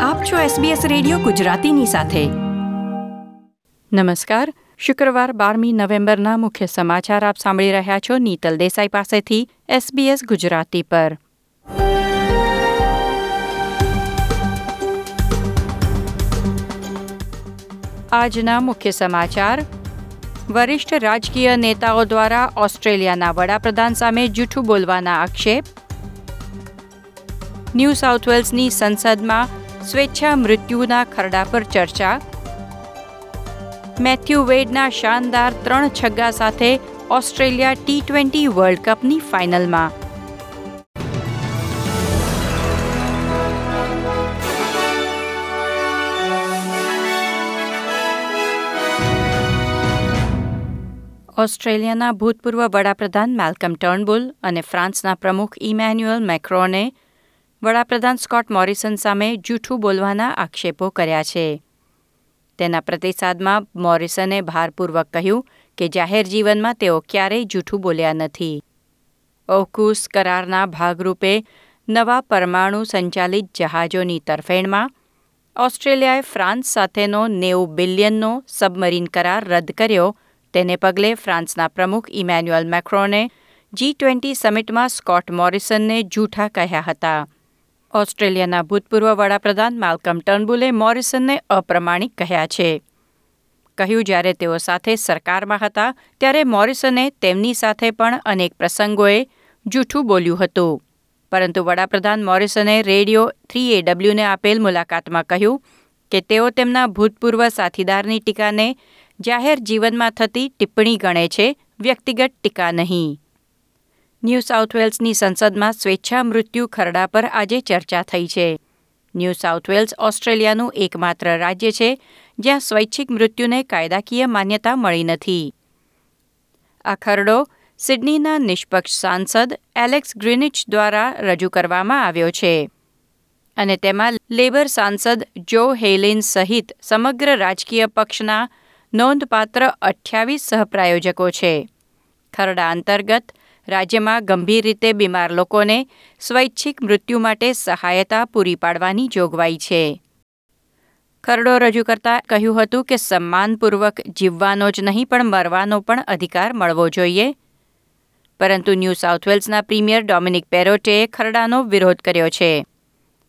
આપ છો SBS radio ગુજરાતીની સાથે. નમસ્કાર. શુક્રવાર બારમી નવેમ્બરના મુખ્ય સમાચાર આપ સાંભળી રહ્યા છો નીતલ દેસાઈ પાસેથી SBS ગુજરાતી પર. આજના મુખ્ય સમાચાર. વરિષ્ઠ રાજકીય નેતાઓ દ્વારા ઓસ્ટ્રેલિયાના વડાપ્રધાન સામે જૂઠું બોલવાના આક્ષેપ. ન્યૂ સાઉથ વેલ્સની સંસદમાં સ્વેચ્છા, મૃત્યુના ખરડા પર ચર્ચા. મેથ્યુ વેડના શાનદાર ત્રણ છગ્ગા સાથે ઓસ્ટ્રેલિયા ટી ટ્વેન્ટી વર્લ્ડ કપની ફાઇનલમાં. ઓસ્ટ્રેલિયાના ભૂતપૂર્વ વડાપ્રધાન મેલ્કમ ટર્નબુલ અને ફ્રાન્સના પ્રમુખ ઇમેન્યુઅલ મેક્રોને વડાપ્રધાન સ્કોટ મોરિસન સામે જૂઠું બોલવાના આક્ષેપો કર્યા છે. તેના પ્રતિસાદમાં મોરિસને ભારપૂર્વક કહ્યું કે જાહેર જીવનમાં તેઓ ક્યારેય જૂઠું બોલ્યા નથી. ઓકુસ કરારના ભાગરૂપે નવા પરમાણુ સંચાલિત જહાજોની તરફેણમાં ઓસ્ટ્રેલિયાએ ફ્રાન્સ સાથેનો નેવું બિલિયનનો સબમરીન કરાર રદ કર્યો. તેને પગલે ફ્રાન્સના પ્રમુખ ઇમેન્યુઅલ મેક્રોને જી ટ્વેન્ટી સમિટમાં સ્કોટ મોરિસનને જૂઠા કહ્યા હતા. ઓસ્ટ્રેલિયાના ભૂતપૂર્વ વડાપ્રધાન માલ્કમ ટર્નબુલે મોરિસનને અપ્રમાણિક કહ્યા છે. કહ્યું, જ્યારે તેઓ સાથે સરકારમાં હતા, ત્યારે મોરિસને તેમની સાથે પણ અનેક પ્રસંગોએ જૂઠું બોલ્યું હતું. પરંતુ વડાપ્રધાન મોરિસને રેડિયો થ્રી એડબ્લ્યુને આપેલ મુલાકાતમાં કહ્યું કે તેઓ તેમના ભૂતપૂર્વ સાથીદારની ટીકાને જાહેર જીવનમાં થતી ટિપ્પણી ગણે છે, વ્યક્તિગત ટીકા નહીં. ન્યૂ સાઉથ વેલ્સની સંસદમાં સ્વેચ્છા મૃત્યુ ખરડા પર આજે ચર્ચા થઈ છે. ન્યૂ સાઉથ વેલ્સ ઓસ્ટ્રેલિયાનું એકમાત્ર રાજ્ય છે, જ્યાં સ્વૈચ્છિક મૃત્યુને કાયદાકીય માન્યતા મળી નથી. આ ખરડો સિડનીના નિષ્પક્ષ સાંસદ એલેક્સ ગ્રીનિચ દ્વારા રજૂ કરવામાં આવ્યો છે. અને તેમાં લેબર સાંસદ જો હેલિન સહિત સમગ્ર રાજકીય પક્ષના નોંધપાત્ર અઠ્યાવીસ સહપ્રાયોજકો છે. ખરડા અંતર્ગત રાજ્યમાં ગંભીર રીતે બીમાર લોકોને સ્વૈચ્છિક મૃત્યુ માટે સહાયતા પૂરી પાડવાની જોગવાઈ છે. ખરડો રજૂ કરતા કહ્યું હતું કે સન્માનપૂર્વક જીવવાનો જ નહીં, પણ મરવાનો પણ અધિકાર મળવો જોઈએ. પરંતુ ન્યૂ સાઉથ વેલ્સના પ્રીમિયર ડોમિનિક પેરોટેએ ખરડાનો વિરોધ કર્યો છે.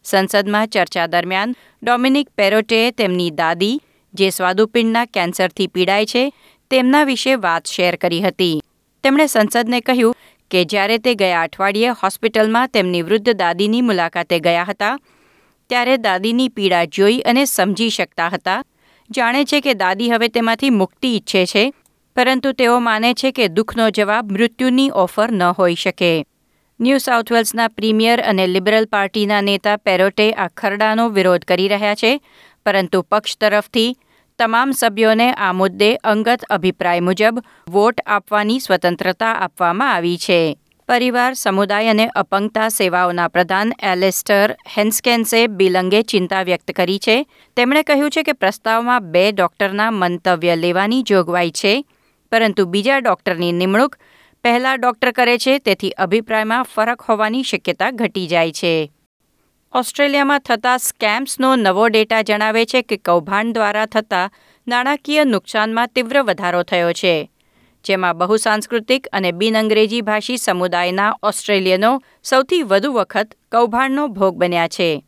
સંસદમાં ચર્ચા દરમિયાન ડોમિનિક પેરોટેએ તેમની દાદી, જે સ્વાદુપિંડના કેન્સરથી પીડાય છે, તેમના વિશે વાત શેર કરી હતી. તેમણે સંસદને કહ્યું કે જ્યારે તે ગયા અઠવાડિયે હોસ્પિટલમાં તેમની વૃદ્ધ દાદીની મુલાકાતે ગયા હતા, ત્યારે દાદીની પીડા જોઈ અને સમજી શકતા હતા. જાણે છે કે દાદી હવે તેમાંથી મુક્તિ ઈચ્છે છે, પરંતુ તેઓ માને છે કે દુઃખનો જવાબ મૃત્યુની ઓફર ન હોઈ શકે. ન્યૂ સાઉથ વેલ્સના પ્રીમિયર અને લિબરલ પાર્ટીના નેતા પેરોટે આ ખરડાનો વિરોધ કરી રહ્યા છે, પરંતુ પક્ષ તરફથી તમામ સભ્યોને આ મુદ્દે અંગત અભિપ્રાય મુજબ વોટ આપવાની સ્વતંત્રતા આપવામાં આવી છે. પરિવાર, સમુદાય અને અપંગતા સેવાઓના પ્રધાન એલેસ્ટર હેન્સકેન્સે બિલ અંગે ચિંતા વ્યક્ત કરી છે. તેમણે કહ્યું છે કે પ્રસ્તાવમાં બે ડોક્ટરના મંતવ્ય લેવાની જોગવાઈ છે, પરંતુ બીજા ડોક્ટરની નિમણૂક પહેલા ડોક્ટર કરે છે, તેથી અભિપ્રાયમાં ફરક હોવાની શક્યતા ઘટી જાય છે. ઓસ્ટ્રેલિયામાં થતા સ્કેમ્સનો નવો ડેટા જણાવે છે કે કૌભાંડ દ્વારા થતા નાણાકીય નુકસાનમાં તીવ્ર વધારો થયો છે, જેમાં બહુસાંસ્કૃતિક અને બિન અંગ્રેજી ભાષી સમુદાયના ઓસ્ટ્રેલિયનો સૌથી વધુ વખત કૌભાંડનો ભોગ બન્યા છે.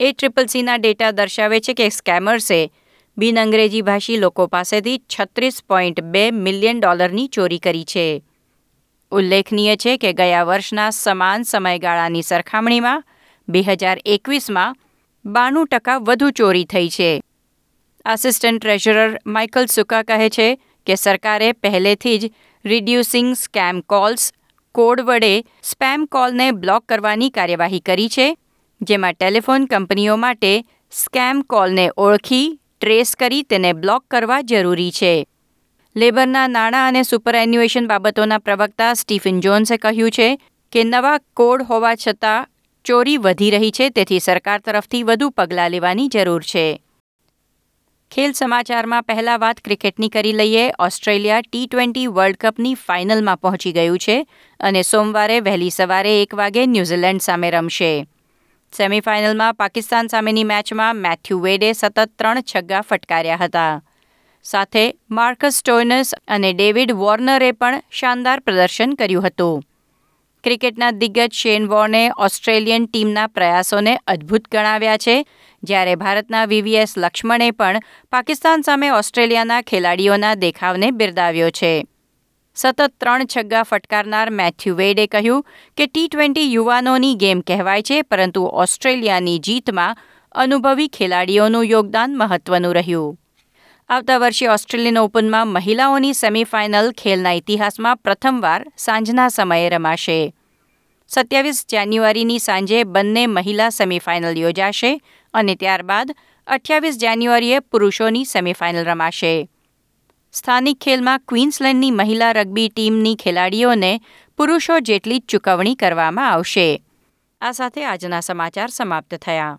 એ ટ્રિપલ સીના ડેટા દર્શાવે છે કે સ્કેમર્સે બિન અંગ્રેજી ભાષી લોકો પાસેથી છત્રીસ પોઈન્ટ બે મિલિયન ડોલરની ચોરી કરી છે. ઉલ્લેખનીય છે કે ગયા વર્ષના સમાન સમયગાળાની સરખામણીમાં બે હજાર એકવીસમાં બાણું ટકા વધુ ચોરી થઈ છે. આસિસ્ટન્ટ ટ્રેઝરર માઇકલ સુકા કહે છે કે સરકારે પહેલેથી જ રિડ્યુસિંગ સ્કેમ કોલ્સ કોડ વડે સ્પેમ કોલને બ્લોક કરવાની કાર્યવાહી કરી છે, જેમાં ટેલિફોન કંપનીઓ માટે સ્કેમ કોલને ઓળખી, ટ્રેસ કરી તેને બ્લોક કરવા જરૂરી છે. લેબરના નાણાં અને સુપર એન્યુએશન બાબતોના પ્રવક્તા સ્ટીફન જોન્સે કહ્યું છે કે નવા કોડ હોવા છતાં ચોરી વધી રહી છે, તેથી સરકાર તરફથી વધુ પગલાં લેવાની જરૂર છે. ખેલ સમાચારમાં પહેલા વાત ક્રિકેટની કરી લઈએ. ઓસ્ટ્રેલિયા ટી ટ્વેન્ટી વર્લ્ડ કપની ફાઇનલમાં પહોંચી ગયું છે અને સોમવારે વહેલી સવારે એક વાગે ન્યૂઝીલેન્ડ સામે રમશે. સેમીફાઇનલમાં પાકિસ્તાન સામેની મેચમાં મેથ્યુ વેડે સતત ત્રણ છગ્ગા ફટકાર્યા હતા. સાથે માર્કસ સ્ટોઇનસ અને ડેવિડ વોર્નરે પણ શાનદાર પ્રદર્શન કર્યું હતું. ક્રિકેટના દિગ્ગજ શેન વોર્ને ઓસ્ટ્રેલિયન ટીમના પ્રયાસોને અદ્ભુત ગણાવ્યા છે, જ્યારે ભારતના વીવીએસ લક્ષ્મણે પણ પાકિસ્તાન સામે ઓસ્ટ્રેલિયાના ખેલાડીઓના દેખાવને બિરદાવ્યો છે. સતત ત્રણ છગ્ગા ફટકારનાર મેથ્યુ વેડે કહ્યું કે ટી ટ્વેન્ટી યુવાનોની ગેમ કહેવાય છે, પરંતુ ઓસ્ટ્રેલિયાની જીતમાં અનુભવી ખેલાડીઓનું યોગદાન મહત્વનું રહ્યું. આવતા વર્ષે ઓસ્ટ્રેલિયન ઓપનમાં મહિલાઓની સેમીફાઇનલ ખેલના ઇતિહાસમાં પ્રથમવાર સાંજના સમયે રમાશે. સત્યાવીસ જાન્યુઆરીની સાંજે બંને મહિલા સેમીફાઇનલ યોજાશે અને ત્યારબાદ અઠ્યાવીસ જાન્યુઆરીએ પુરુષોની સેમીફાઇનલ રમાશે. સ્થાનિક ખેલમાં ક્વીન્સલેન્ડની મહિલા રગ્બી ટીમની ખેલાડીઓને પુરુષો જેટલી ચૂકવણી કરવામાં આવશે. આ સાથે આજના સમાચાર સમાપ્ત થયા.